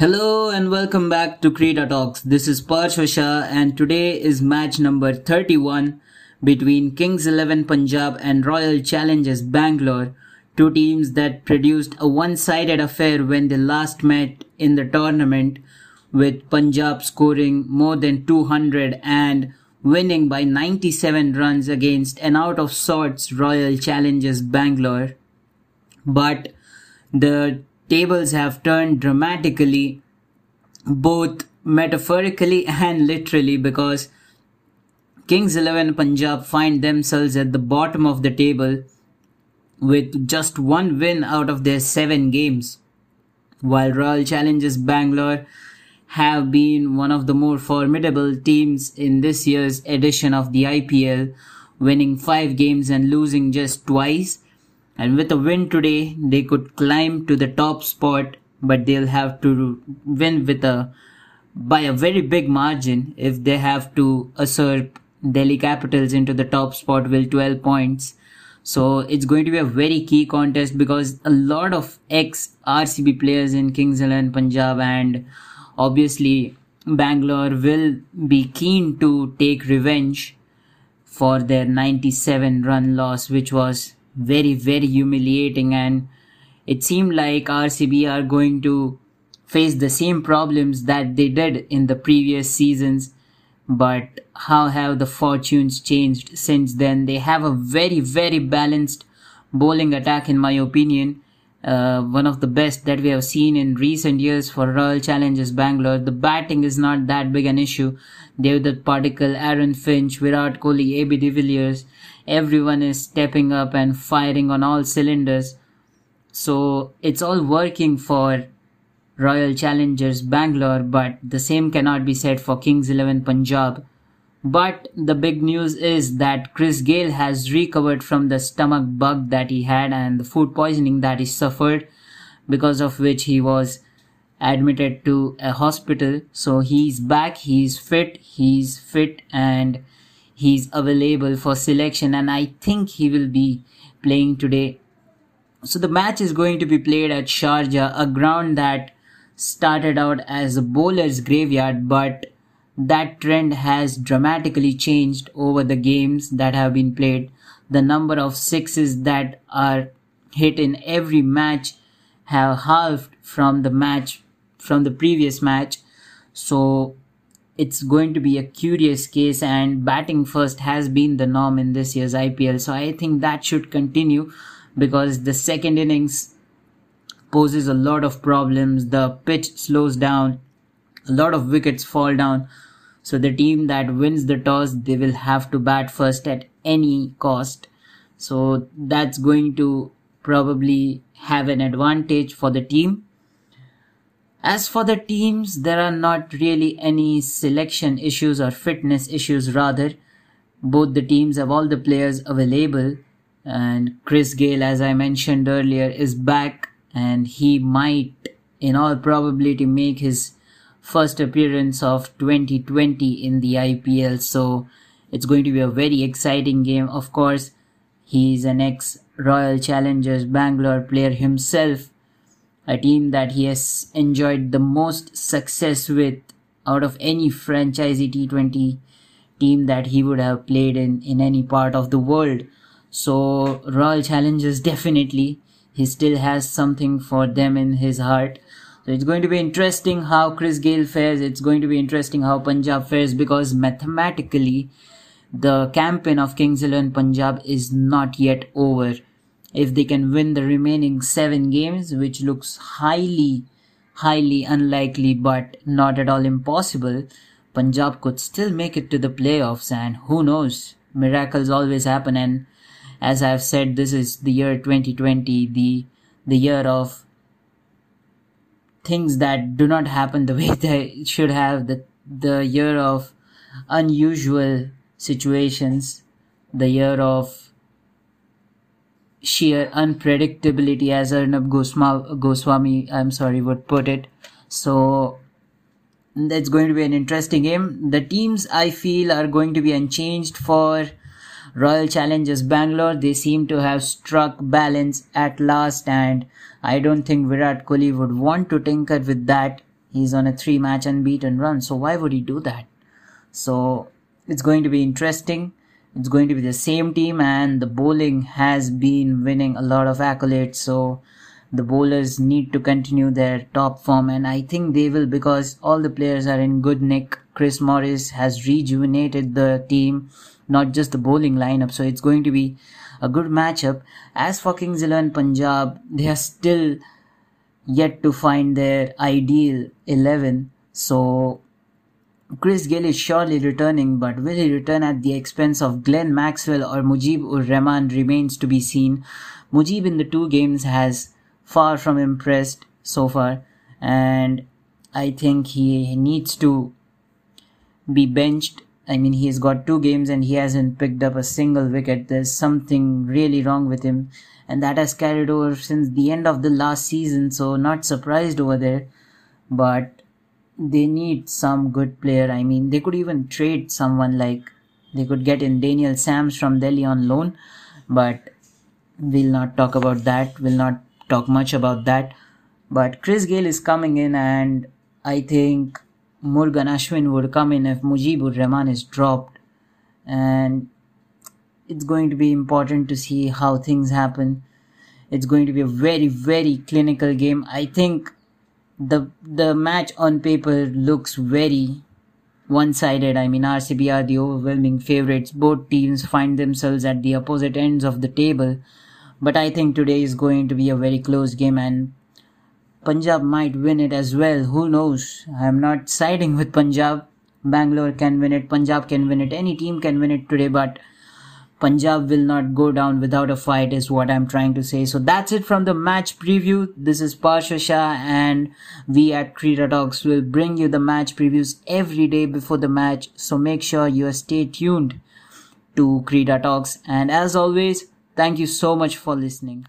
Hello and welcome back to Krita Talks. This is Parshvasha and today is match number 31 between Kings 11 Punjab and Royal Challengers Bangalore, two teams that produced a one-sided affair when they last met in the tournament with Punjab scoring more than 200 and winning by 97 runs against an out of sorts Royal Challengers Bangalore. But the tables have turned dramatically, both metaphorically and literally, because Kings 11 Punjab find themselves at the bottom of the table with just one win out of their seven games, while Royal Challengers Bangalore have been one of the more formidable teams in this year's edition of the IPL, winning five games and losing just twice and with a win today, they could climb to the top spot, but they'll have to win with a by a very big margin if they have to usurp Delhi Capitals into the top spot with 12 points. So it's going to be a very key contest because a lot of ex RCB players in Kings and Punjab and obviously Bangalore will be keen to take revenge for their 97 run loss, which was very, very humiliating. And it seemed like RCB are going to face the same problems that they did in the previous seasons. But how have the fortunes changed since then? They have a very, very balanced bowling attack, in my opinion. Uh, one of the best that we have seen in recent years for Royal Challengers Bangalore. The batting is not that big an issue. Devdutt Padikkal, Aaron Finch, Virat Kohli, AB de Villiers, everyone is stepping up and firing on all cylinders. So it's all working for Royal Challengers Bangalore, but the same cannot be said for Kings 11 Punjab. But the big news is that Chris Gayle has recovered from the stomach bug that he had and the food poisoning that he suffered, because of which he was admitted to a hospital. So he's back, he's fit, he's fit, and he's available for selection and I think he will be playing today. So the match is going to be played at Sharjah, a ground that started out as a bowler's graveyard, but that trend has dramatically changed over the games that have been played. The number of sixes that are hit in every match have halved from the match from the previous match. So it's going to be a curious case and batting first has been the norm in this year's IPL. So I think that should continue because the second innings poses a lot of problems. The pitch slows down, a lot of wickets fall down. So the team that wins the toss, they will have to bat first at any cost. So that's going to probably have an advantage for the team as for the teams, there are not really any selection issues or fitness issues, rather. Both the teams have all the players available, and Chris Gayle, as I mentioned earlier, is back and he might, in all probability, make his first appearance of 2020 in the IPL. So it's going to be a very exciting game. Of course, he's an ex Royal Challengers Bangalore player himself a team that he has enjoyed the most success with out of any franchisee T20 team that he would have played in, in any part of the world. So Royal Challengers definitely he still has something for them in his heart. So it's going to be interesting how Chris Gayle fares. It's going to be interesting how Punjab fares because mathematically the campaign of Kings 11 Punjab is not yet over if they can win the remaining seven games, which looks highly, highly unlikely but not at all impossible, Punjab could still make it to the playoffs and who knows, miracles always happen and as I've said, this is the year 2020, the, the year of things that do not happen the way they should have, the, the year of unusual situations, the year of sheer unpredictability as Arnab Goswami, Goswami I'm sorry would put it. So that's going to be an interesting game. The teams I feel are going to be unchanged for Royal Challengers Bangalore. They seem to have struck balance at last and I don't think Virat Kohli would want to tinker with that. He's on a three match unbeaten run. So why would he do that? So it's going to be interesting. It's going to be the same team and the bowling has been winning a lot of accolades. So the bowlers need to continue their top form and I think they will because all the players are in good nick. Chris Morris has rejuvenated the team, not just the bowling lineup. So it's going to be a good matchup. As for Kings 11 Punjab, they are still yet to find their ideal 11. So Chris Gayle is surely returning, but will he return at the expense of Glenn Maxwell or Mujib ur Rahman remains to be seen. Mujib in the two games has far from impressed so far, and I think he needs to be benched. I mean, he's got two games and he hasn't picked up a single wicket. There's something really wrong with him and that has carried over since the end of the last season. So not surprised over there, but they need some good player. I mean, they could even trade someone like they could get in Daniel Sams from Delhi on loan, but we'll not talk about that. We'll not talk much about that. But Chris Gayle is coming in, and I think Murugan Ashwin would come in if Mujibur Rahman is dropped. And it's going to be important to see how things happen. It's going to be a very, very clinical game. I think the the match on paper looks very one-sided. I mean, RCB are the overwhelming favorites. Both teams find themselves at the opposite ends of the table. But I think today is going to be a very close game and Punjab might win it as well. Who knows? I'm not siding with Punjab. Bangalore can win it. Punjab can win it. Any team can win it today, but Punjab will not go down without a fight is what I'm trying to say. So that's it from the match preview. This is Parsha and we at Creeda Talks will bring you the match previews every day before the match. So make sure you stay tuned to Creeda Talks. And as always, thank you so much for listening.